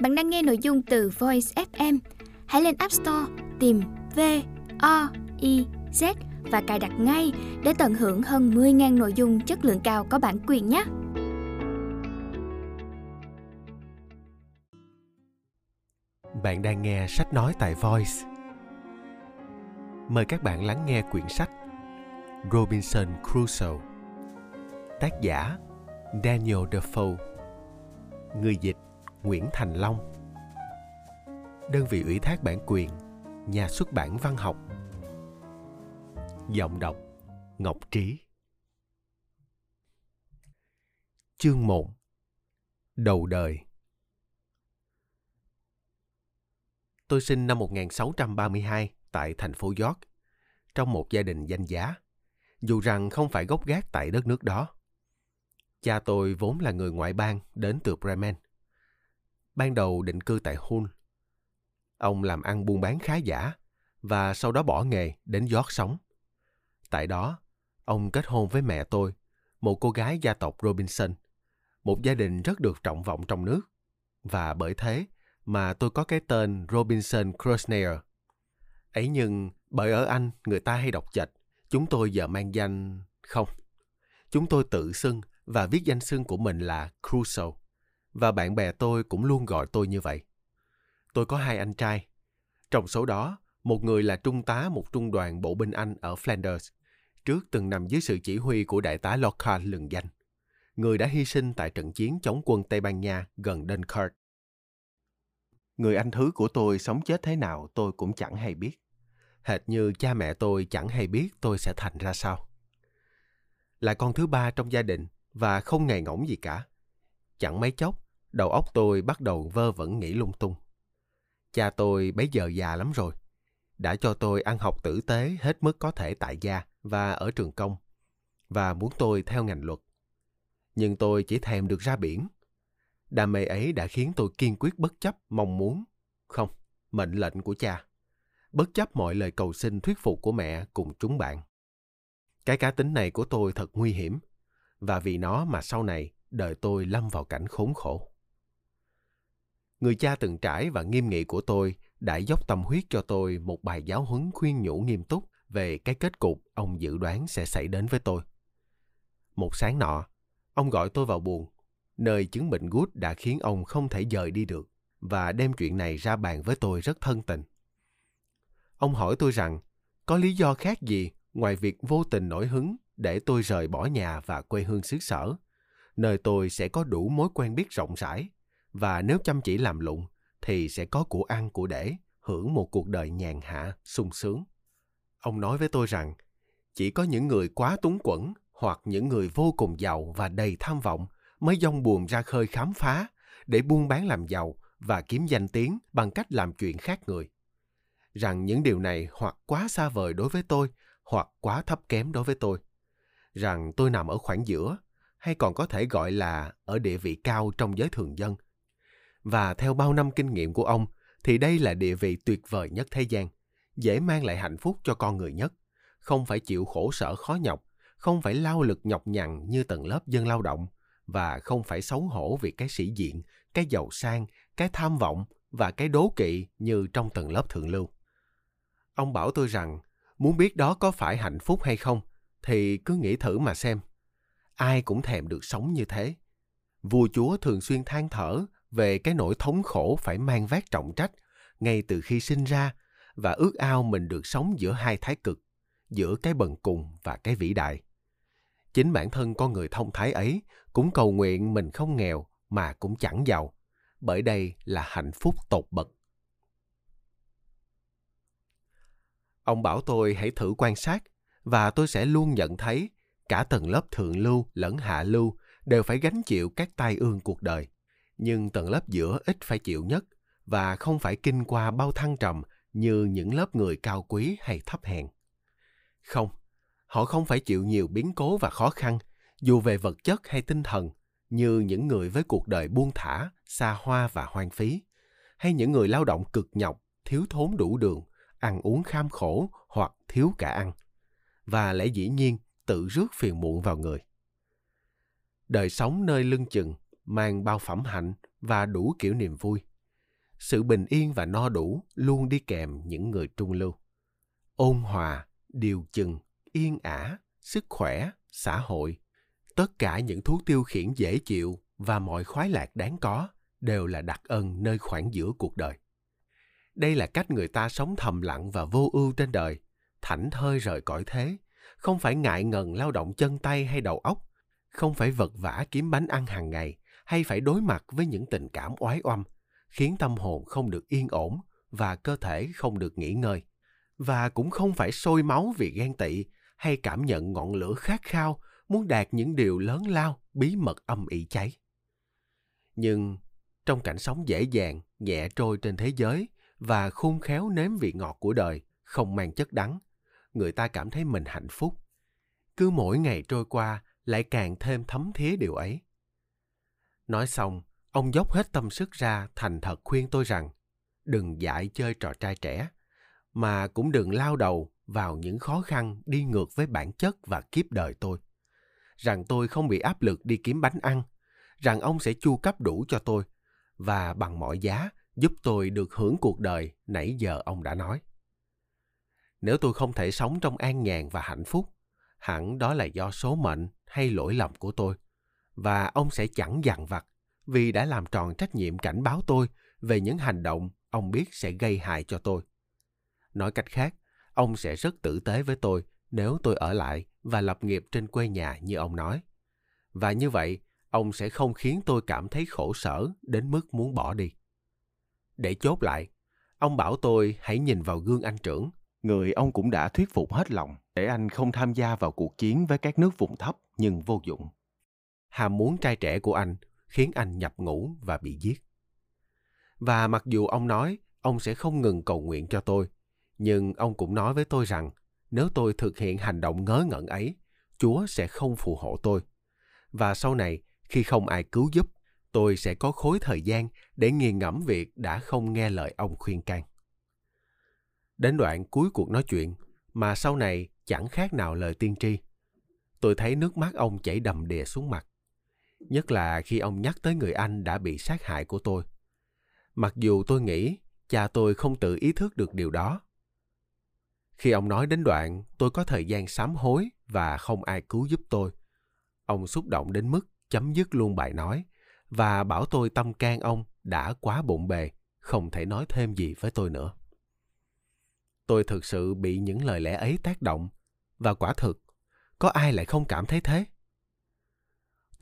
Bạn đang nghe nội dung từ Voice FM. Hãy lên App Store, tìm V O I Z và cài đặt ngay để tận hưởng hơn 10.000 nội dung chất lượng cao có bản quyền nhé. Bạn đang nghe sách nói tại Voice. Mời các bạn lắng nghe quyển sách Robinson Crusoe. Tác giả Daniel Defoe. Người dịch Nguyễn Thành Long. Đơn vị ủy thác bản quyền Nhà xuất bản văn học Giọng đọc Ngọc Trí Chương 1 Đầu đời Tôi sinh năm 1632 tại thành phố York, trong một gia đình danh giá, dù rằng không phải gốc gác tại đất nước đó. Cha tôi vốn là người ngoại bang đến từ Bremen. Ban đầu định cư tại Hull. Ông làm ăn buôn bán khá giả và sau đó bỏ nghề đến York sống. Tại đó, ông kết hôn với mẹ tôi, một cô gái gia tộc Robinson, một gia đình rất được trọng vọng trong nước. Và bởi thế mà tôi có cái tên Robinson Crusoe. Ấy nhưng bởi ở Anh người ta hay đọc chạch, chúng tôi giờ mang danh không. Chúng tôi tự xưng và viết danh xưng của mình là Crusoe. Và bạn bè tôi cũng luôn gọi tôi như vậy. Tôi có hai anh trai. Trong số đó, một người là trung tá một trung đoàn bộ binh Anh ở Flanders, trước từng nằm dưới sự chỉ huy của đại tá Lockhart lừng danh, người đã hy sinh tại trận chiến chống quân Tây Ban Nha gần Dunkirk. Người anh thứ của tôi sống chết thế nào tôi cũng chẳng hay biết. Hệt như cha mẹ tôi chẳng hay biết tôi sẽ thành ra sao. Là con thứ ba trong gia đình và không ngày ngỗng gì cả. Chẳng mấy chốc, đầu óc tôi bắt đầu vơ vẩn nghĩ lung tung. Cha tôi bấy giờ già lắm rồi. Đã cho tôi ăn học tử tế hết mức có thể tại gia và ở trường công. Và muốn tôi theo ngành luật. Nhưng tôi chỉ thèm được ra biển. Đam mê ấy đã khiến tôi kiên quyết bất chấp mong muốn. Không, mệnh lệnh của cha. Bất chấp mọi lời cầu xin thuyết phục của mẹ cùng chúng bạn. Cái cá tính này của tôi thật nguy hiểm. Và vì nó mà sau này đời tôi lâm vào cảnh khốn khổ. Người cha từng trải và nghiêm nghị của tôi đã dốc tâm huyết cho tôi một bài giáo huấn khuyên nhủ nghiêm túc về cái kết cục ông dự đoán sẽ xảy đến với tôi. Một sáng nọ, ông gọi tôi vào buồng, nơi chứng bệnh gút đã khiến ông không thể rời đi được và đem chuyện này ra bàn với tôi rất thân tình. Ông hỏi tôi rằng, có lý do khác gì ngoài việc vô tình nổi hứng để tôi rời bỏ nhà và quê hương xứ sở, nơi tôi sẽ có đủ mối quen biết rộng rãi và nếu chăm chỉ làm lụng thì sẽ có của ăn của để, hưởng một cuộc đời nhàn hạ, sung sướng. Ông nói với tôi rằng, chỉ có những người quá túng quẫn hoặc những người vô cùng giàu và đầy tham vọng mới dông buồn ra khơi khám phá để buôn bán làm giàu và kiếm danh tiếng bằng cách làm chuyện khác người. Rằng những điều này hoặc quá xa vời đối với tôi hoặc quá thấp kém đối với tôi. Rằng tôi nằm ở khoảng giữa hay còn có thể gọi là ở địa vị cao trong giới thường dân và theo bao năm kinh nghiệm của ông thì đây là địa vị tuyệt vời nhất thế gian, dễ mang lại hạnh phúc cho con người nhất, không phải chịu khổ sở khó nhọc, không phải lao lực nhọc nhằn như tầng lớp dân lao động và không phải xấu hổ vì cái sĩ diện, cái giàu sang, cái tham vọng và cái đố kỵ như trong tầng lớp thượng lưu. Ông bảo tôi rằng, muốn biết đó có phải hạnh phúc hay không, thì cứ nghĩ thử mà xem. Ai cũng thèm được sống như thế. Vua chúa thường xuyên than thở về cái nỗi thống khổ phải mang vác trọng trách ngay từ khi sinh ra và ước ao mình được sống giữa hai thái cực, giữa cái bần cùng và cái vĩ đại. Chính bản thân con người thông thái ấy cũng cầu nguyện mình không nghèo mà cũng chẳng giàu, bởi đây là hạnh phúc tột bậc. Ông bảo tôi hãy thử quan sát và tôi sẽ luôn nhận thấy cả tầng lớp thượng lưu lẫn hạ lưu đều phải gánh chịu các tai ương cuộc đời nhưng tầng lớp giữa ít phải chịu nhất và không phải kinh qua bao thăng trầm như những lớp người cao quý hay thấp hèn. Không, họ không phải chịu nhiều biến cố và khó khăn, dù về vật chất hay tinh thần, như những người với cuộc đời buông thả, xa hoa và hoang phí, hay những người lao động cực nhọc, thiếu thốn đủ đường, ăn uống kham khổ hoặc thiếu cả ăn. Và lẽ dĩ nhiên tự rước phiền muộn vào người. Đời sống nơi lưng chừng mang bao phẩm hạnh và đủ kiểu niềm vui. sự bình yên và no đủ luôn đi kèm những người trung lưu. Ôn hòa, điều chừng, yên ả, sức khỏe, xã hội, tất cả những thú tiêu khiển dễ chịu và mọi khoái lạc đáng có đều là đặc ân nơi khoảng giữa cuộc đời. Đây là cách người ta sống thầm lặng và vô ưu trên đời, thảnh thơi rời cõi thế, không phải ngại ngần lao động chân tay hay đầu óc, không phải vật vã kiếm bánh ăn hàng ngày, hay phải đối mặt với những tình cảm oái oăm, khiến tâm hồn không được yên ổn và cơ thể không được nghỉ ngơi. Và cũng không phải sôi máu vì ghen tị hay cảm nhận ngọn lửa khát khao muốn đạt những điều lớn lao, bí mật âm ỉ cháy. Nhưng trong cảnh sống dễ dàng, nhẹ trôi trên thế giới và khôn khéo nếm vị ngọt của đời, không mang chất đắng, người ta cảm thấy mình hạnh phúc. Cứ mỗi ngày trôi qua lại càng thêm thấm thía điều ấy. Nói xong, ông dốc hết tâm sức ra thành thật khuyên tôi rằng đừng dại chơi trò trai trẻ, mà cũng đừng lao đầu vào những khó khăn đi ngược với bản chất và kiếp đời tôi. Rằng tôi không bị áp lực đi kiếm bánh ăn, rằng ông sẽ chu cấp đủ cho tôi và bằng mọi giá giúp tôi được hưởng cuộc đời nãy giờ ông đã nói. Nếu tôi không thể sống trong an nhàn và hạnh phúc, hẳn đó là do số mệnh hay lỗi lầm của tôi. Và ông sẽ chẳng dằn vặt vì đã làm tròn trách nhiệm cảnh báo tôi về những hành động ông biết sẽ gây hại cho tôi. Nói cách khác, ông sẽ rất tử tế với tôi nếu tôi ở lại và lập nghiệp trên quê nhà như ông nói. Và như vậy, ông sẽ không khiến tôi cảm thấy khổ sở đến mức muốn bỏ đi. Để chốt lại, ông bảo tôi hãy nhìn vào gương anh trưởng. Người ông cũng đã thuyết phục hết lòng để anh không tham gia vào cuộc chiến với các nước vùng thấp nhưng vô dụng ham muốn trai trẻ của anh khiến anh nhập ngũ và bị giết. Và mặc dù ông nói ông sẽ không ngừng cầu nguyện cho tôi, nhưng ông cũng nói với tôi rằng nếu tôi thực hiện hành động ngớ ngẩn ấy, Chúa sẽ không phù hộ tôi. Và sau này, khi không ai cứu giúp, tôi sẽ có khối thời gian để nghiền ngẫm việc đã không nghe lời ông khuyên can. Đến đoạn cuối cuộc nói chuyện, mà sau này chẳng khác nào lời tiên tri. Tôi thấy nước mắt ông chảy đầm đìa xuống mặt. Nhất là khi ông nhắc tới người anh đã bị sát hại của tôi. Mặc dù tôi nghĩ cha tôi không tự ý thức được điều đó. Khi ông nói đến đoạn, tôi có thời gian sám hối và không ai cứu giúp tôi. Ông xúc động đến mức chấm dứt luôn bài nói và bảo tôi tâm can ông đã quá bụng bề, không thể nói thêm gì với tôi nữa. Tôi thực sự bị những lời lẽ ấy tác động và quả thực, có ai lại không cảm thấy thế?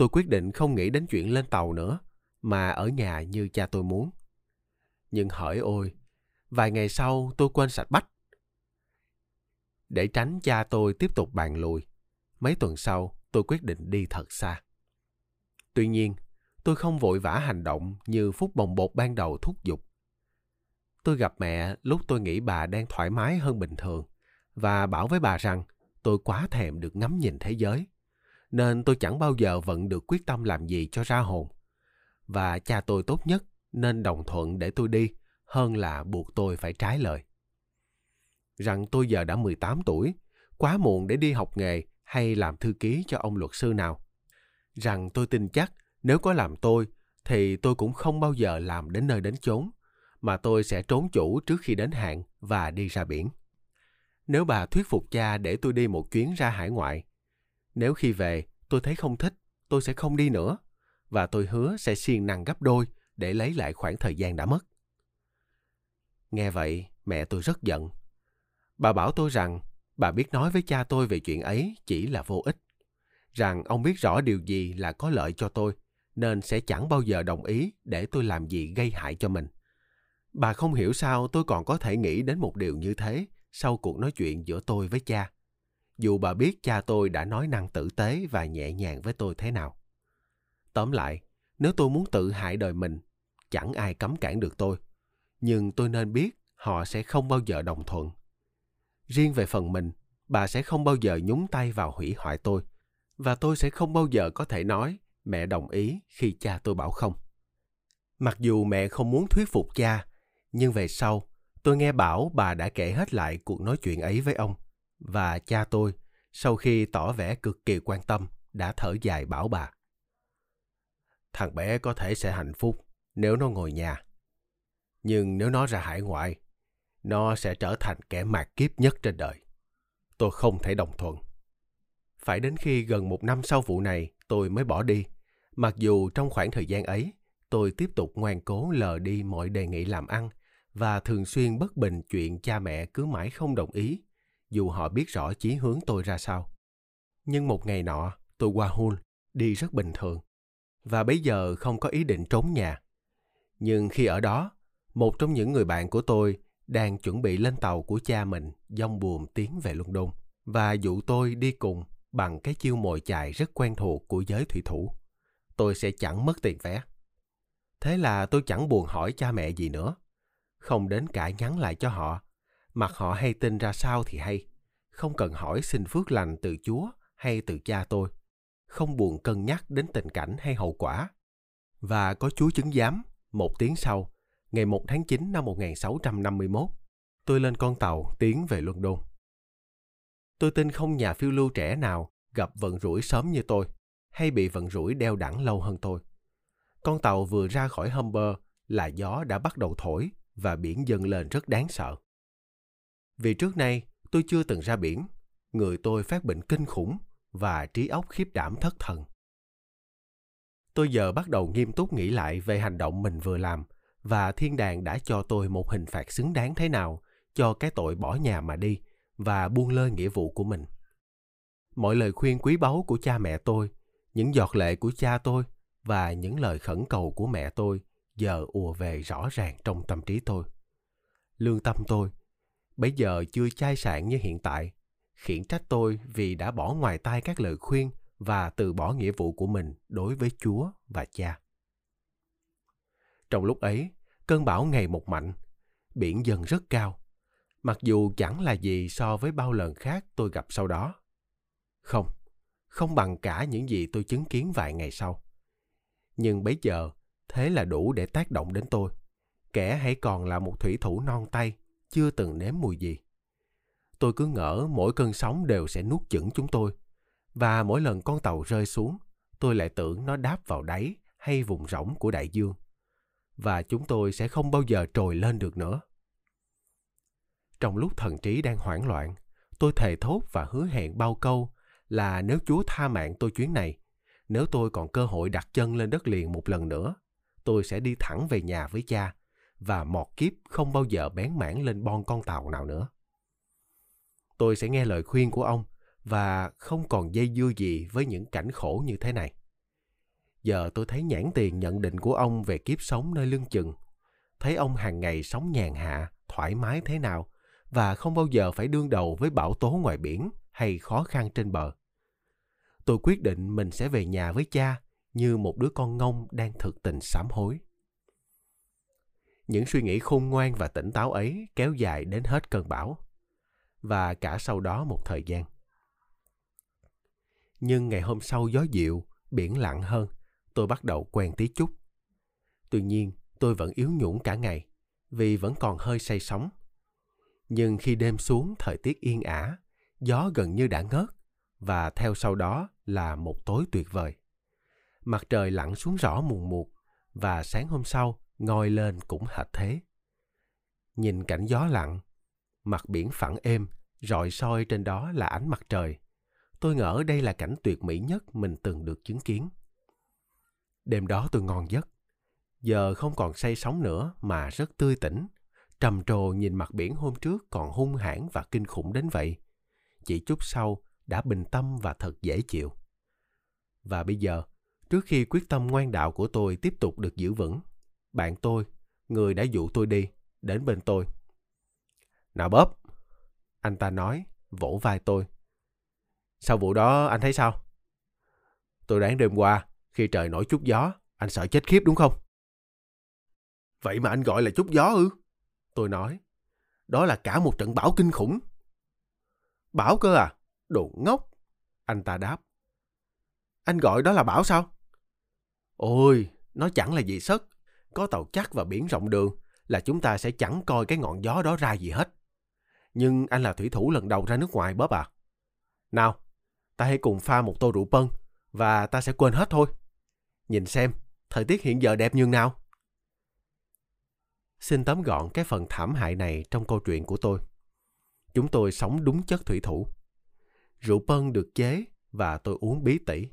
Tôi quyết định không nghĩ đến chuyện lên tàu nữa, mà ở nhà như cha tôi muốn. Nhưng hỡi ôi, vài ngày sau tôi quên sạch bách. Để tránh cha tôi tiếp tục bàn lùi, mấy tuần sau tôi quyết định đi thật xa. Tuy nhiên, tôi không vội vã hành động như phút bồng bột ban đầu thúc giục. Tôi gặp mẹ lúc tôi nghĩ bà đang thoải mái hơn bình thường và bảo với bà rằng tôi quá thèm được ngắm nhìn thế giới, nên tôi chẳng bao giờ vận được quyết tâm làm gì cho ra hồn. Và cha tôi tốt nhất nên đồng thuận để tôi đi hơn là buộc tôi phải trái lời. Rằng tôi giờ đã 18 tuổi, quá muộn để đi học nghề hay làm thư ký cho ông luật sư nào. Rằng tôi tin chắc nếu có làm tôi thì tôi cũng không bao giờ làm đến nơi đến chốn, mà tôi sẽ trốn chủ trước khi đến hạn và đi ra biển. Nếu bà thuyết phục cha để tôi đi một chuyến ra hải ngoại, nếu khi về tôi thấy không thích, tôi sẽ không đi nữa, và tôi hứa sẽ siêng năng gấp đôi để lấy lại khoảng thời gian đã mất. Nghe vậy, mẹ tôi rất giận. Bà bảo tôi rằng bà biết nói với cha tôi về chuyện ấy chỉ là vô ích. Rằng ông biết rõ điều gì là có lợi cho tôi, nên sẽ chẳng bao giờ đồng ý để tôi làm gì gây hại cho mình. Bà không hiểu sao tôi còn có thể nghĩ đến một điều như thế sau cuộc nói chuyện giữa tôi với cha. Dù bà biết cha tôi đã nói năng tử tế và nhẹ nhàng với tôi thế nào. Tóm lại, nếu tôi muốn tự hại đời mình, chẳng ai cấm cản được tôi. Nhưng tôi nên biết họ sẽ không bao giờ đồng thuận. Riêng về phần mình, bà sẽ không bao giờ nhúng tay vào hủy hoại tôi. Và tôi sẽ không bao giờ có thể nói mẹ đồng ý khi cha tôi bảo không. Mặc dù mẹ không muốn thuyết phục cha, nhưng về sau, tôi nghe bảo bà đã kể hết lại cuộc nói chuyện ấy với ông. Và cha tôi, sau khi tỏ vẻ cực kỳ quan tâm, đã thở dài bảo bà. Thằng bé có thể sẽ hạnh phúc nếu nó ngồi nhà. Nhưng nếu nó ra hải ngoại, nó sẽ trở thành kẻ mạt kiếp nhất trên đời. Tôi không thể đồng thuận. Phải đến khi gần một năm sau vụ này, tôi mới bỏ đi. Mặc dù trong khoảng thời gian ấy, tôi tiếp tục ngoan cố lờ đi mọi đề nghị làm ăn và thường xuyên bất bình chuyện cha mẹ cứ mãi không đồng ý, dù họ biết rõ chí hướng tôi ra sao. Nhưng một ngày nọ, tôi qua Hull, đi rất bình thường, và bây giờ không có ý định trốn nhà. Nhưng khi ở đó, một trong những người bạn của tôi đang chuẩn bị lên tàu của cha mình dông buồm tiến về London và dụ tôi đi cùng bằng cái chiêu mồi chài rất quen thuộc của giới thủy thủ. Tôi sẽ chẳng mất tiền vé. Thế là tôi chẳng buồn hỏi cha mẹ gì nữa. Không đến cả nhắn lại cho họ. Mặc họ hay tin ra sao thì hay. Không cần hỏi xin phước lành từ Chúa hay từ cha tôi. Không buồn cân nhắc đến tình cảnh hay hậu quả. Và có Chúa chứng giám, một tiếng sau, ngày 1 tháng 9 năm 1651, tôi lên con tàu tiến về London. Tôi tin không nhà phiêu lưu trẻ nào gặp vận rủi sớm như tôi, hay bị vận rủi đeo đẳng lâu hơn tôi. Con tàu vừa ra khỏi Humber là gió đã bắt đầu thổi và biển dâng lên rất đáng sợ. Vì trước nay tôi chưa từng ra biển, người tôi phát bệnh kinh khủng và trí óc khiếp đảm thất thần. Tôi giờ bắt đầu nghiêm túc nghĩ lại về hành động mình vừa làm và thiên đàng đã cho tôi một hình phạt xứng đáng thế nào cho cái tội bỏ nhà mà đi và buông lơi nghĩa vụ của mình. Mọi lời khuyên quý báu của cha mẹ tôi, những giọt lệ của cha tôi và những lời khẩn cầu của mẹ tôi giờ ùa về rõ ràng trong tâm trí tôi. Lương tâm tôi, bây giờ chưa chai sạn như hiện tại, khiển trách tôi vì đã bỏ ngoài tai các lời khuyên và từ bỏ nghĩa vụ của mình đối với Chúa và cha. Trong lúc ấy, cơn bão ngày một mạnh, biển dần rất cao, mặc dù chẳng là gì so với bao lần khác tôi gặp sau đó. Không, không bằng cả những gì tôi chứng kiến vài ngày sau. Nhưng bấy giờ, thế là đủ để tác động đến tôi. Kẻ hãy còn là một thủy thủ non tay, chưa từng nếm mùi gì. Tôi cứ ngỡ mỗi cơn sóng đều sẽ nuốt chửng chúng tôi. Và mỗi lần con tàu rơi xuống, tôi lại tưởng nó đáp vào đáy hay vùng rỗng của đại dương. Và chúng tôi sẽ không bao giờ trồi lên được nữa. Trong lúc thần trí đang hoảng loạn, tôi thề thốt và hứa hẹn bao câu là nếu Chúa tha mạng tôi chuyến này, nếu tôi còn cơ hội đặt chân lên đất liền một lần nữa, tôi sẽ đi thẳng về nhà với cha và mọt kiếp không bao giờ bén mảng lên bon con tàu nào nữa. Tôi sẽ nghe lời khuyên của ông và không còn dây dưa gì với những cảnh khổ như thế này. Giờ tôi thấy nhãn tiền nhận định của ông về kiếp sống nơi lưng chừng. Thấy ông hàng ngày sống nhàn hạ, thoải mái thế nào và không bao giờ phải đương đầu với bão tố ngoài biển hay khó khăn trên bờ. Tôi quyết định mình sẽ về nhà với cha như một đứa con ngông đang thực tình sám hối. Những suy nghĩ khôn ngoan và tỉnh táo ấy kéo dài đến hết cơn bão và cả sau đó một thời gian. Nhưng ngày hôm sau gió dịu, biển lặng hơn, tôi bắt đầu quen tí chút. Tuy nhiên, tôi vẫn yếu nhũn cả ngày, vì vẫn còn hơi say sóng. Nhưng khi đêm xuống thời tiết yên ả, gió gần như đã ngớt, và theo sau đó là một tối tuyệt vời. Mặt trời lặn xuống rõ mùng một, và sáng hôm sau ngoi lên cũng hệt thế. Nhìn cảnh gió lặng, mặt biển phẳng êm, rọi soi trên đó là ánh mặt trời. Tôi ngỡ đây là cảnh tuyệt mỹ nhất mình từng được chứng kiến. Đêm đó tôi ngon giấc. Giờ không còn say sóng nữa mà rất tươi tỉnh. Trầm trồ nhìn mặt biển hôm trước còn hung hãn và kinh khủng đến vậy. Chỉ chút sau đã bình tâm và thật dễ chịu. Và bây giờ, trước khi quyết tâm ngoan đạo của tôi tiếp tục được giữ vững, bạn tôi, người đã dụ tôi đi, đến bên tôi. Nào bóp, anh ta nói, vỗ vai tôi. Sau vụ đó anh thấy sao? Tôi đoán đêm qua, khi trời nổi chút gió, anh sợ chết khiếp đúng không? Vậy mà anh gọi là chút gió ư? Tôi nói. Đó là cả một trận bão kinh khủng. Bão cơ à? Đồ ngốc. Anh ta đáp. Anh gọi đó là bão sao? Ôi, nó chẳng là gì sất. Có tàu chắc và biển rộng đường là chúng ta sẽ chẳng coi cái ngọn gió đó ra gì hết. Nhưng anh là thủy thủ lần đầu ra nước ngoài bóp à? Nào, ta hãy cùng pha một tô rượu pân và ta sẽ quên hết thôi. Nhìn xem, thời tiết hiện giờ đẹp như nào. Xin tóm gọn cái phần thảm hại này trong câu chuyện của tôi. Chúng tôi sống đúng chất thủy thủ. Rượu pân được chế và tôi uống bí tỉ.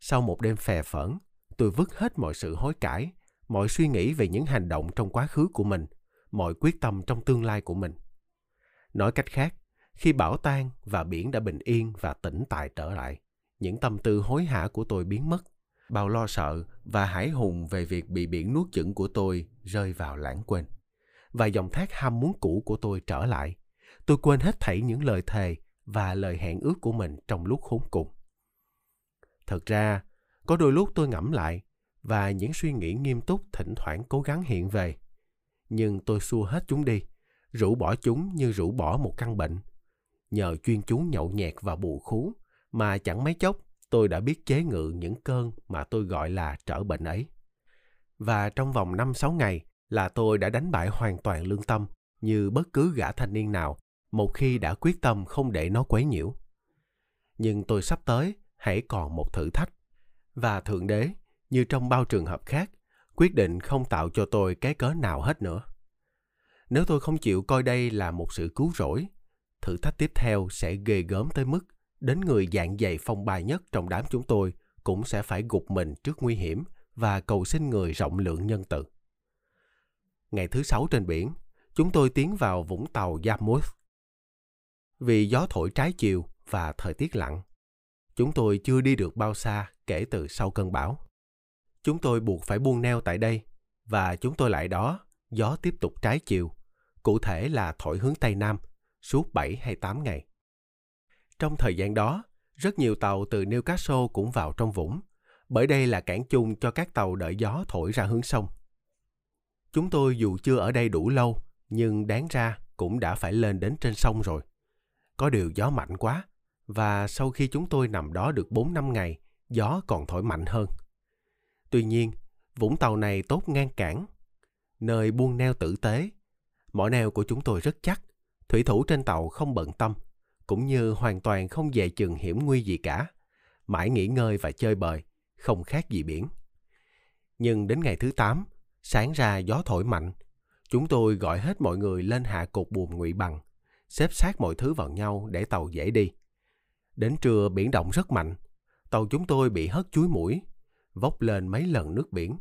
Sau một đêm phè phẫn, tôi vứt hết mọi sự hối cải, mọi suy nghĩ về những hành động trong quá khứ của mình, mọi quyết tâm trong tương lai của mình. Nói cách khác, khi bão tan và biển đã bình yên và tĩnh tại trở lại, những tâm tư hối hả của tôi biến mất. Bao lo sợ và hãi hùng về việc bị biển nuốt chửng của tôi rơi vào lãng quên. Và dòng thác ham muốn cũ của tôi trở lại. Tôi quên hết thảy những lời thề và lời hẹn ước của mình trong lúc khốn cùng. Thật ra, có đôi lúc tôi ngẫm lại và những suy nghĩ nghiêm túc thỉnh thoảng cố gắng hiện về. Nhưng tôi xua hết chúng đi, rũ bỏ chúng như rũ bỏ một căn bệnh. Nhờ chuyên chú nhậu nhẹt và bù khú mà chẳng mấy chốc tôi đã biết chế ngự những cơn mà tôi gọi là trở bệnh ấy. Và trong vòng 5-6 ngày là tôi đã đánh bại hoàn toàn lương tâm như bất cứ gã thanh niên nào một khi đã quyết tâm không để nó quấy nhiễu. Nhưng tôi sắp tới hãy còn một thử thách. Và Thượng Đế, như trong bao trường hợp khác, quyết định không tạo cho tôi cái cớ nào hết nữa. Nếu tôi không chịu coi đây là một sự cứu rỗi, thử thách tiếp theo sẽ ghê gớm tới mức đến người dạng dày phong bài nhất trong đám chúng tôi cũng sẽ phải gục mình trước nguy hiểm và cầu xin người rộng lượng nhân từ. Ngày thứ sáu trên biển, chúng tôi tiến vào vũng tàu Yarmouth. Vì gió thổi trái chiều và thời tiết lặng, chúng tôi chưa đi được bao xa kể từ sau cơn bão. Chúng tôi buộc phải buông neo tại đây và chúng tôi lại đó, gió tiếp tục trái chiều, cụ thể là thổi hướng Tây Nam, suốt 7 hay 8 ngày. Trong thời gian đó, rất nhiều tàu từ Newcastle cũng vào trong vũng, bởi đây là cảng chung cho các tàu đợi gió thổi ra hướng sông. Chúng tôi dù chưa ở đây đủ lâu, nhưng đáng ra cũng đã phải lên đến trên sông rồi. Có điều gió mạnh quá, và sau khi chúng tôi nằm đó được 4 năm ngày, gió còn thổi mạnh hơn. Tuy nhiên, vũng tàu này tốt ngang cản nơi buông neo tử tế. Mỏ neo của chúng tôi rất chắc, thủy thủ trên tàu không bận tâm – cũng như hoàn toàn không về chừng hiểm nguy gì cả. Mãi nghỉ ngơi và chơi bời, không khác gì biển. Nhưng đến ngày thứ 8, sáng ra gió thổi mạnh. Chúng tôi gọi hết mọi người lên hạ cột buồm ngụy bằng, xếp sát mọi thứ vào nhau để tàu dễ đi. Đến trưa biển động rất mạnh, tàu chúng tôi bị hất chuối mũi, vốc lên mấy lần nước biển.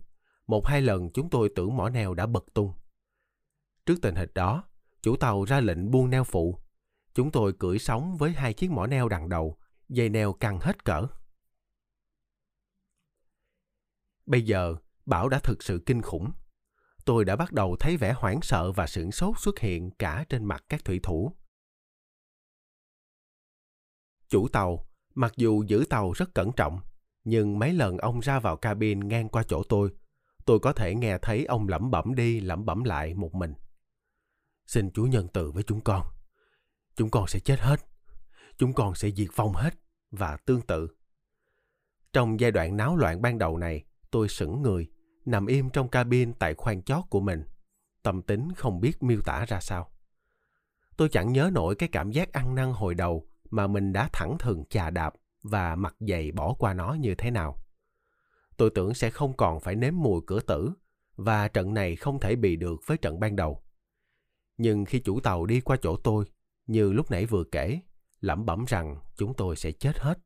Một hai lần chúng tôi tưởng mỏ neo đã bật tung. Trước tình hình đó, chủ tàu ra lệnh buông neo phụ Chúng tôi cưỡi sóng với hai chiếc mỏ neo đằng đầu, dây neo căng hết cỡ. Bây giờ, bão đã thực sự kinh khủng. Tôi đã bắt đầu thấy vẻ hoảng sợ và sửng sốt xuất hiện cả trên mặt các thủy thủ. Chủ tàu, mặc dù giữ tàu rất cẩn trọng, nhưng mấy lần ông ra vào cabin ngang qua chỗ tôi, tôi có thể nghe thấy ông lẩm bẩm đi lẩm bẩm lại một mình. Xin Chúa nhân từ với chúng con. Chúng con sẽ chết hết. Chúng con sẽ diệt vong hết. Và tương tự. Trong giai đoạn náo loạn ban đầu này, tôi sững người, nằm im trong cabin tại khoang chót của mình. Tâm tính không biết miêu tả ra sao. Tôi chẳng nhớ nổi cái cảm giác ăn năn hồi đầu mà mình đã thẳng thừng chà đạp và mặt dày bỏ qua nó như thế nào. Tôi tưởng sẽ không còn phải nếm mùi cửa tử và trận này không thể bị được với trận ban đầu. Nhưng khi chủ tàu đi qua chỗ tôi, như lúc nãy vừa kể, lẩm bẩm rằng chúng tôi sẽ chết hết.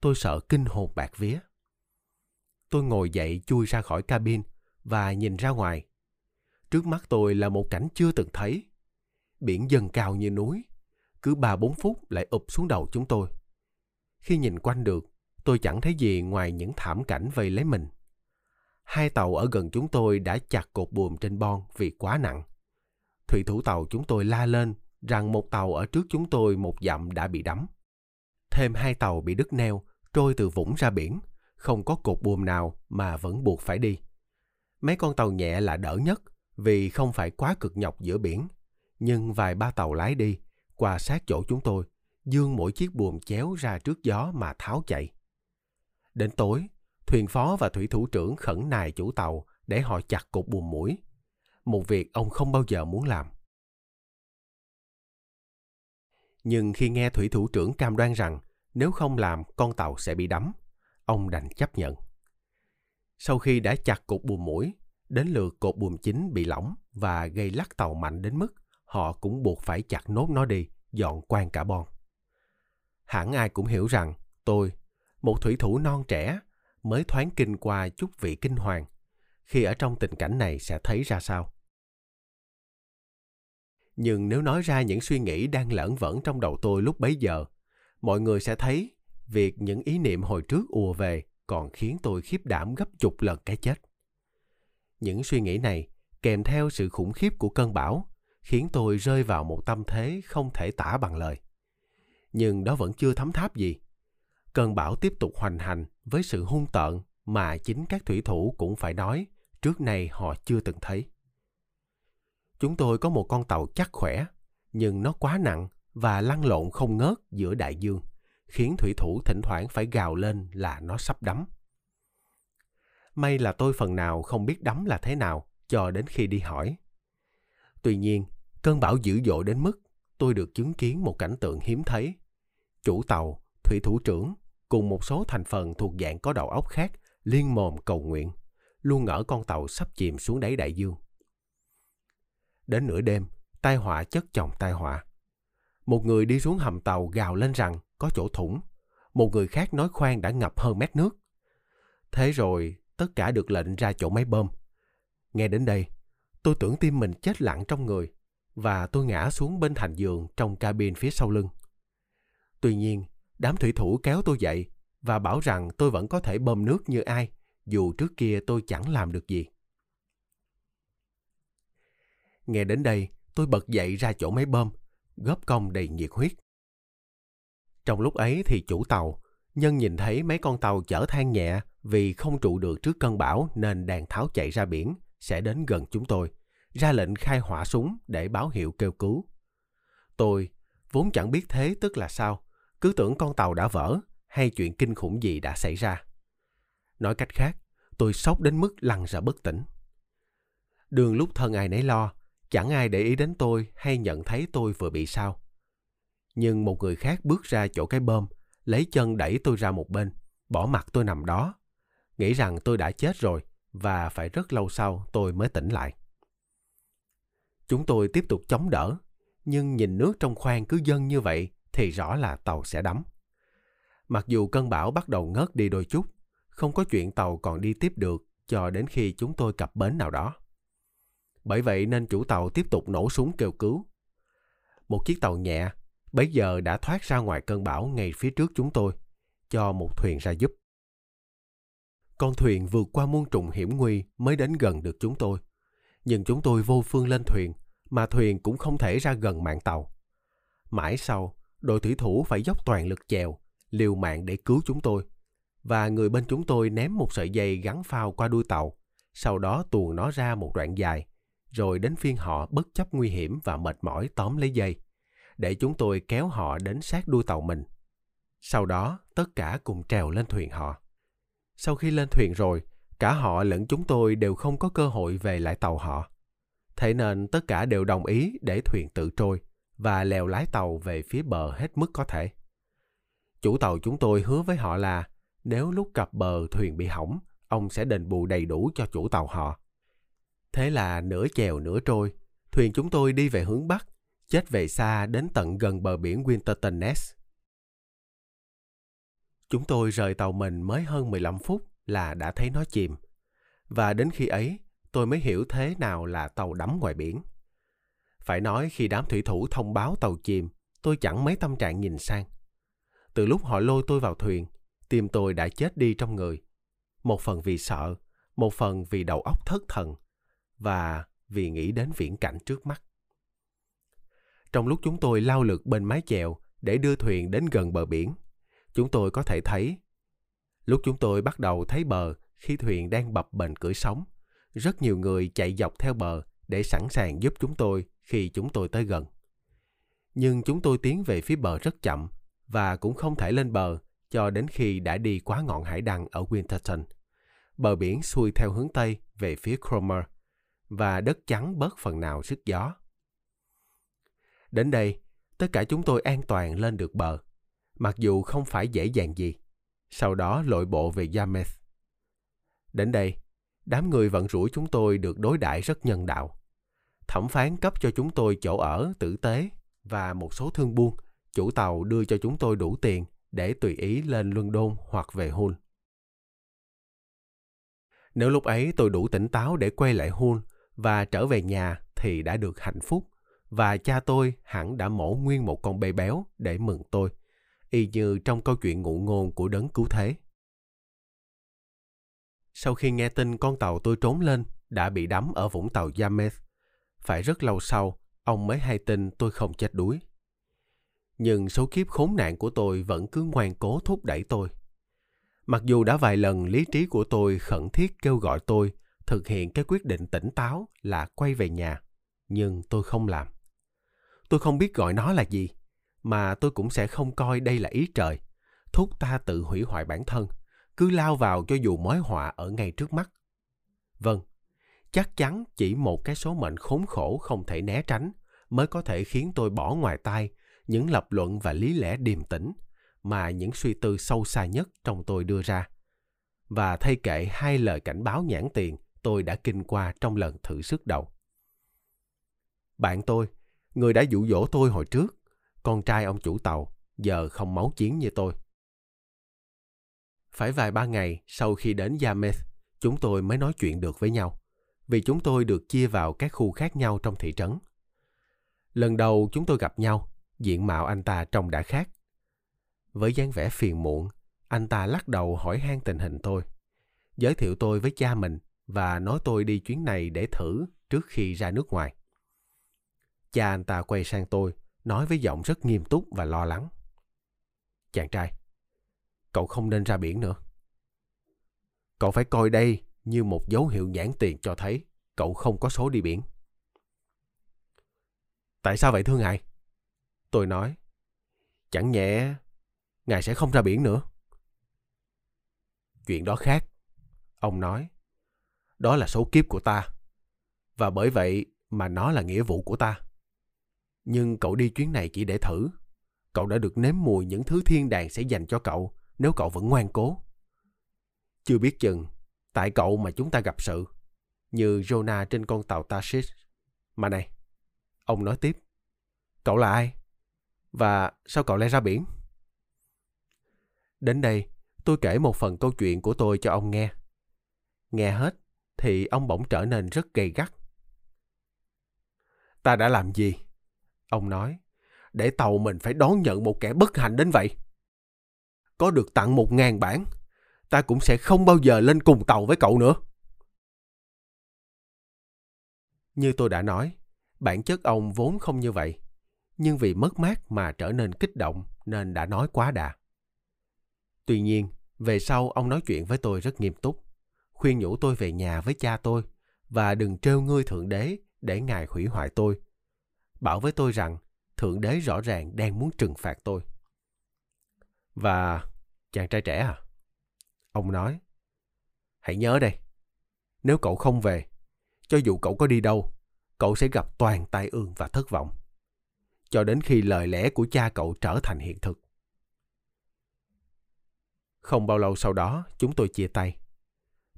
Tôi sợ kinh hồn bạc vía. Tôi ngồi dậy chui ra khỏi cabin và nhìn ra ngoài. Trước mắt tôi là một cảnh chưa từng thấy. Biển dần cao như núi, cứ ba bốn phút lại ụp xuống đầu chúng tôi. Khi nhìn quanh được, tôi chẳng thấy gì ngoài những thảm cảnh vây lấy mình. Hai tàu ở gần chúng tôi đã chặt cột buồm trên bon vì quá nặng. Thủy thủ tàu chúng tôi la lên rằng một tàu ở trước chúng tôi một dặm đã bị đắm. Thêm hai tàu bị đứt neo, trôi từ vũng ra biển, không có cột buồm nào mà vẫn buộc phải đi. Mấy con tàu nhẹ là đỡ nhất vì không phải quá cực nhọc giữa biển. Nhưng vài ba tàu lái đi, qua sát chỗ chúng tôi, dương mỗi chiếc buồm chéo ra trước gió mà tháo chạy. Đến tối, thuyền phó và thủy thủ trưởng khẩn nài chủ tàu để họ chặt cột buồm mũi. Một việc ông không bao giờ muốn làm. Nhưng khi nghe thủy thủ trưởng cam đoan rằng nếu không làm con tàu sẽ bị đắm, ông đành chấp nhận. Sau khi đã chặt cục buồm mũi, Đến lượt cột buồm chính bị lỏng và gây lắc tàu mạnh đến mức họ cũng buộc phải chặt nốt nó đi, dọn quan cả bon. Hẳn ai cũng hiểu rằng tôi, một thủy thủ non trẻ, mới thoáng kinh qua chút vị kinh hoàng, khi ở trong tình cảnh này sẽ thấy ra sao. Nhưng nếu nói ra những suy nghĩ đang lẫn vẫn trong đầu tôi lúc bấy giờ, mọi người sẽ thấy việc những ý niệm hồi trước ùa về còn khiến tôi khiếp đảm gấp chục lần cái chết. Những suy nghĩ này kèm theo sự khủng khiếp của cơn bão khiến tôi rơi vào một tâm thế không thể tả bằng lời. Nhưng đó vẫn chưa thấm tháp gì. Cơn bão tiếp tục hoành hành với sự hung tợn mà chính các thủy thủ cũng phải nói trước nay họ chưa từng thấy. Chúng tôi có một con tàu chắc khỏe, nhưng nó quá nặng và lăn lộn không ngớt giữa đại dương, khiến thủy thủ thỉnh thoảng phải gào lên là nó sắp đắm. May là tôi phần nào không biết đắm là thế nào cho đến khi đi hỏi. Tuy nhiên, cơn bão dữ dội đến mức tôi được chứng kiến một cảnh tượng hiếm thấy. Chủ tàu, thủy thủ trưởng cùng một số thành phần thuộc dạng có đầu óc khác liên mồm cầu nguyện, luôn ngỡ con tàu sắp chìm xuống đáy đại dương. Đến nửa đêm, tai họa chất chồng tai họa. Một người đi xuống hầm tàu gào lên rằng có chỗ thủng. Một người khác nói khoan đã ngập hơn mét nước. Thế rồi, tất cả được lệnh ra chỗ máy bơm. Nghe đến đây, tôi tưởng tim mình chết lặng trong người và tôi ngã xuống bên thành giường trong cabin phía sau lưng. Tuy nhiên, đám thủy thủ kéo tôi dậy và bảo rằng tôi vẫn có thể bơm nước như ai, dù trước kia tôi chẳng làm được gì. Nghe đến đây, tôi bật dậy ra chỗ máy bơm, góp công đầy nhiệt huyết. Trong lúc ấy thì chủ tàu, nhân nhìn thấy mấy con tàu chở than nhẹ vì không trụ được trước cơn bão nên đang tháo chạy ra biển, sẽ đến gần chúng tôi, ra lệnh khai hỏa súng để báo hiệu kêu cứu. Tôi, vốn chẳng biết thế tức là sao, cứ tưởng con tàu đã vỡ hay chuyện kinh khủng gì đã xảy ra. Nói cách khác, tôi sốc đến mức lăn ra bất tỉnh. Đường lúc thân ai nấy lo, Chẳng ai để ý đến tôi hay nhận thấy tôi vừa bị sao. Nhưng một người khác bước ra chỗ cái bơm, lấy chân đẩy tôi ra một bên, bỏ mặt tôi nằm đó. Nghĩ rằng tôi đã chết rồi và phải rất lâu sau tôi mới tỉnh lại. Chúng tôi tiếp tục chống đỡ, nhưng nhìn nước trong khoang cứ dâng như vậy thì rõ là tàu sẽ đắm. Mặc dù cơn bão bắt đầu ngớt đi đôi chút, không có chuyện tàu còn đi tiếp được cho đến khi chúng tôi cập bến nào đó. Bởi vậy nên chủ tàu tiếp tục nổ súng kêu cứu. Một chiếc tàu nhẹ bấy giờ đã thoát ra ngoài cơn bão ngay phía trước chúng tôi, cho một thuyền ra giúp. Con thuyền vượt qua muôn trùng hiểm nguy mới đến gần được chúng tôi. Nhưng chúng tôi vô phương lên thuyền, mà thuyền cũng không thể ra gần mạng tàu. Mãi sau, đội thủy thủ phải dốc toàn lực chèo, liều mạng để cứu chúng tôi. Và người bên chúng tôi ném một sợi dây gắn phao qua đuôi tàu, sau đó tuồn nó ra một đoạn dài, rồi đến phiên họ bất chấp nguy hiểm và mệt mỏi tóm lấy dây, để chúng tôi kéo họ đến sát đuôi tàu mình. Sau đó, tất cả cùng trèo lên thuyền họ. Sau khi lên thuyền rồi, cả họ lẫn chúng tôi đều không có cơ hội về lại tàu họ. Thế nên tất cả đều đồng ý để thuyền tự trôi và lèo lái tàu về phía bờ hết mức có thể. Chủ tàu chúng tôi hứa với họ là nếu lúc cập bờ thuyền bị hỏng, ông sẽ đền bù đầy đủ cho chủ tàu họ Thế là nửa chèo nửa trôi, thuyền chúng tôi đi về hướng Bắc, chết về xa đến tận gần bờ biển Winterton Ness. Chúng tôi rời tàu mình mới hơn 15 phút là đã thấy nó chìm. Và đến khi ấy, tôi mới hiểu thế nào là tàu đắm ngoài biển. Phải nói khi đám thủy thủ thông báo tàu chìm, tôi chẳng mấy tâm trạng nhìn sang. Từ lúc họ lôi tôi vào thuyền, tim tôi đã chết đi trong người. Một phần vì sợ, một phần vì đầu óc thất thần và vì nghĩ đến viễn cảnh trước mắt. Trong lúc chúng tôi lao lực bên mái chèo để đưa thuyền đến gần bờ biển, chúng tôi có thể thấy lúc chúng tôi bắt đầu thấy bờ khi thuyền đang bập bềnh cưỡi sóng, rất nhiều người chạy dọc theo bờ để sẵn sàng giúp chúng tôi khi chúng tôi tới gần. Nhưng chúng tôi tiến về phía bờ rất chậm và cũng không thể lên bờ cho đến khi đã đi quá ngọn hải đăng ở Winterton. Bờ biển xuôi theo hướng Tây về phía Cromer và đất trắng bớt phần nào sức gió. Đến đây, tất cả chúng tôi an toàn lên được bờ, mặc dù không phải dễ dàng gì. Sau đó lội bộ về Yarmouth. Đến đây, đám người vận rủi chúng tôi được đối đãi rất nhân đạo. Thẩm phán cấp cho chúng tôi chỗ ở tử tế và một số thương buôn, chủ tàu đưa cho chúng tôi đủ tiền để tùy ý lên London hoặc về Hull. Nếu lúc ấy tôi đủ tỉnh táo để quay lại Hull và trở về nhà thì đã được hạnh phúc và cha tôi hẳn đã mổ nguyên một con bê béo để mừng tôi, y như trong câu chuyện ngụ ngôn của đấng cứu thế. Sau khi nghe tin con tàu tôi trốn lên đã bị đắm ở vũng tàu Yameth, phải rất lâu sau ông mới hay tin tôi không chết đuối. Nhưng số kiếp khốn nạn của tôi vẫn cứ ngoan cố thúc đẩy tôi. Mặc dù đã vài lần lý trí của tôi khẩn thiết kêu gọi tôi thực hiện cái quyết định tỉnh táo là quay về nhà, nhưng tôi không làm. Tôi không biết gọi nó là gì, mà tôi cũng sẽ không coi đây là ý trời, thúc ta tự hủy hoại bản thân, cứ lao vào cho dù mối họa ở ngay trước mắt. Vâng, chắc chắn chỉ một cái số mệnh khốn khổ không thể né tránh mới có thể khiến tôi bỏ ngoài tai những lập luận và lý lẽ điềm tĩnh mà những suy tư sâu xa nhất trong tôi đưa ra và thay kệ hai lời cảnh báo nhãn tiền tôi đã kinh qua trong lần thử sức đầu. Bạn tôi, người đã dụ dỗ tôi hồi trước, con trai ông chủ tàu, giờ không máu chiến như tôi. Phải vài ba ngày sau khi đến Yarmouth, chúng tôi mới nói chuyện được với nhau, vì chúng tôi được chia vào các khu khác nhau trong thị trấn. Lần đầu chúng tôi gặp nhau, diện mạo anh ta trông đã khác. Với dáng vẻ phiền muộn, anh ta lắc đầu hỏi han tình hình tôi, giới thiệu tôi với cha mình và nói tôi đi chuyến này để thử trước khi ra nước ngoài. Cha anh ta quay sang tôi, nói với giọng rất nghiêm túc và lo lắng. Chàng trai, cậu không nên ra biển nữa. Cậu phải coi đây như một dấu hiệu nhãn tiền cho thấy cậu không có số đi biển. Tại sao vậy thưa ngài? Tôi nói, chẳng nhẽ ngài sẽ không ra biển nữa. Chuyện đó khác. Ông nói, đó là số kiếp của ta. Và bởi vậy mà nó là nghĩa vụ của ta. Nhưng cậu đi chuyến này chỉ để thử. Cậu đã được nếm mùi những thứ thiên đàng sẽ dành cho cậu nếu cậu vẫn ngoan cố. Chưa biết chừng, tại cậu mà chúng ta gặp sự. Như Jonah trên con tàu Tarsis. Mà này, ông nói tiếp. Cậu là ai? Và sao cậu lại ra biển? Đến đây, tôi kể một phần câu chuyện của tôi cho ông nghe. Nghe hết, thì ông bỗng trở nên rất gay gắt. Ta đã làm gì? Ông nói, để tàu mình phải đón nhận một kẻ bất hạnh đến vậy. Có được tặng một ngàn bản, ta cũng sẽ không bao giờ lên cùng tàu với cậu nữa. Như tôi đã nói, bản chất ông vốn không như vậy, nhưng vì mất mát mà trở nên kích động nên đã nói quá đà. Tuy nhiên, về sau ông nói chuyện với tôi rất nghiêm túc khuyên nhủ tôi về nhà với cha tôi và đừng trêu ngươi Thượng Đế để Ngài hủy hoại tôi. Bảo với tôi rằng Thượng Đế rõ ràng đang muốn trừng phạt tôi. Và chàng trai trẻ à? Ông nói, hãy nhớ đây, nếu cậu không về, cho dù cậu có đi đâu, cậu sẽ gặp toàn tai ương và thất vọng. Cho đến khi lời lẽ của cha cậu trở thành hiện thực. Không bao lâu sau đó, chúng tôi chia tay.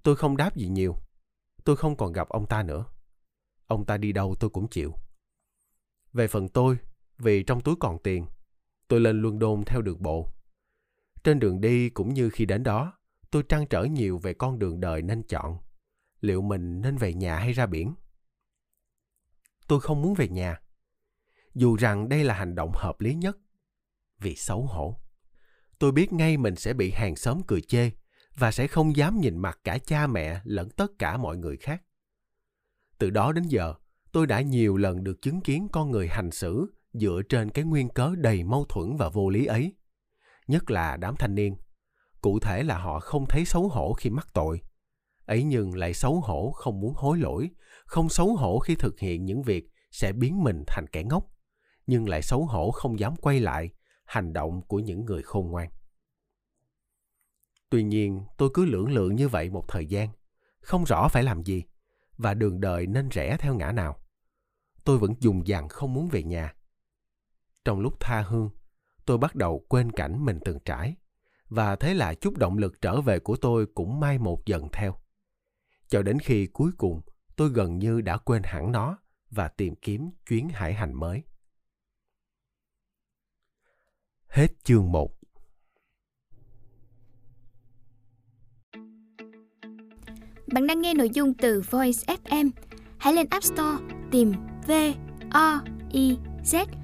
Tôi không đáp gì nhiều. Tôi không còn gặp ông ta nữa. Ông ta đi đâu tôi cũng chịu. Về phần tôi, vì trong túi còn tiền, tôi lên luân đôn theo đường bộ. Trên đường đi cũng như khi đến đó, tôi trăn trở nhiều về con đường đời nên chọn. Liệu mình nên về nhà hay ra biển? Tôi không muốn về nhà. Dù rằng đây là hành động hợp lý nhất. Vì xấu hổ. Tôi biết ngay mình sẽ bị hàng xóm cười chê và sẽ không dám nhìn mặt cả cha mẹ lẫn tất cả mọi người khác. Từ đó đến giờ, tôi đã nhiều lần được chứng kiến con người hành xử dựa trên cái nguyên cớ đầy mâu thuẫn và vô lý ấy. Nhất là đám thanh niên. Cụ thể là họ không thấy xấu hổ khi mắc tội. Ấy nhưng lại xấu hổ không muốn hối lỗi, không xấu hổ khi thực hiện những việc sẽ biến mình thành kẻ ngốc, nhưng lại xấu hổ không dám quay lại hành động của những người khôn ngoan. Tuy nhiên, tôi cứ lưỡng lự như vậy một thời gian, không rõ phải làm gì và đường đời nên rẽ theo ngã nào. Tôi vẫn dùng dằn không muốn về nhà. Trong lúc tha hương, tôi bắt đầu quên cảnh mình từng trải và thế là chút động lực trở về của tôi cũng mai một dần theo. cho đến khi cuối cùng, tôi gần như đã quên hẳn nó và tìm kiếm chuyến hải hành mới. Hết chương 1 Bạn đang nghe nội dung từ Voice FM. Hãy lên App Store tìm V O I Z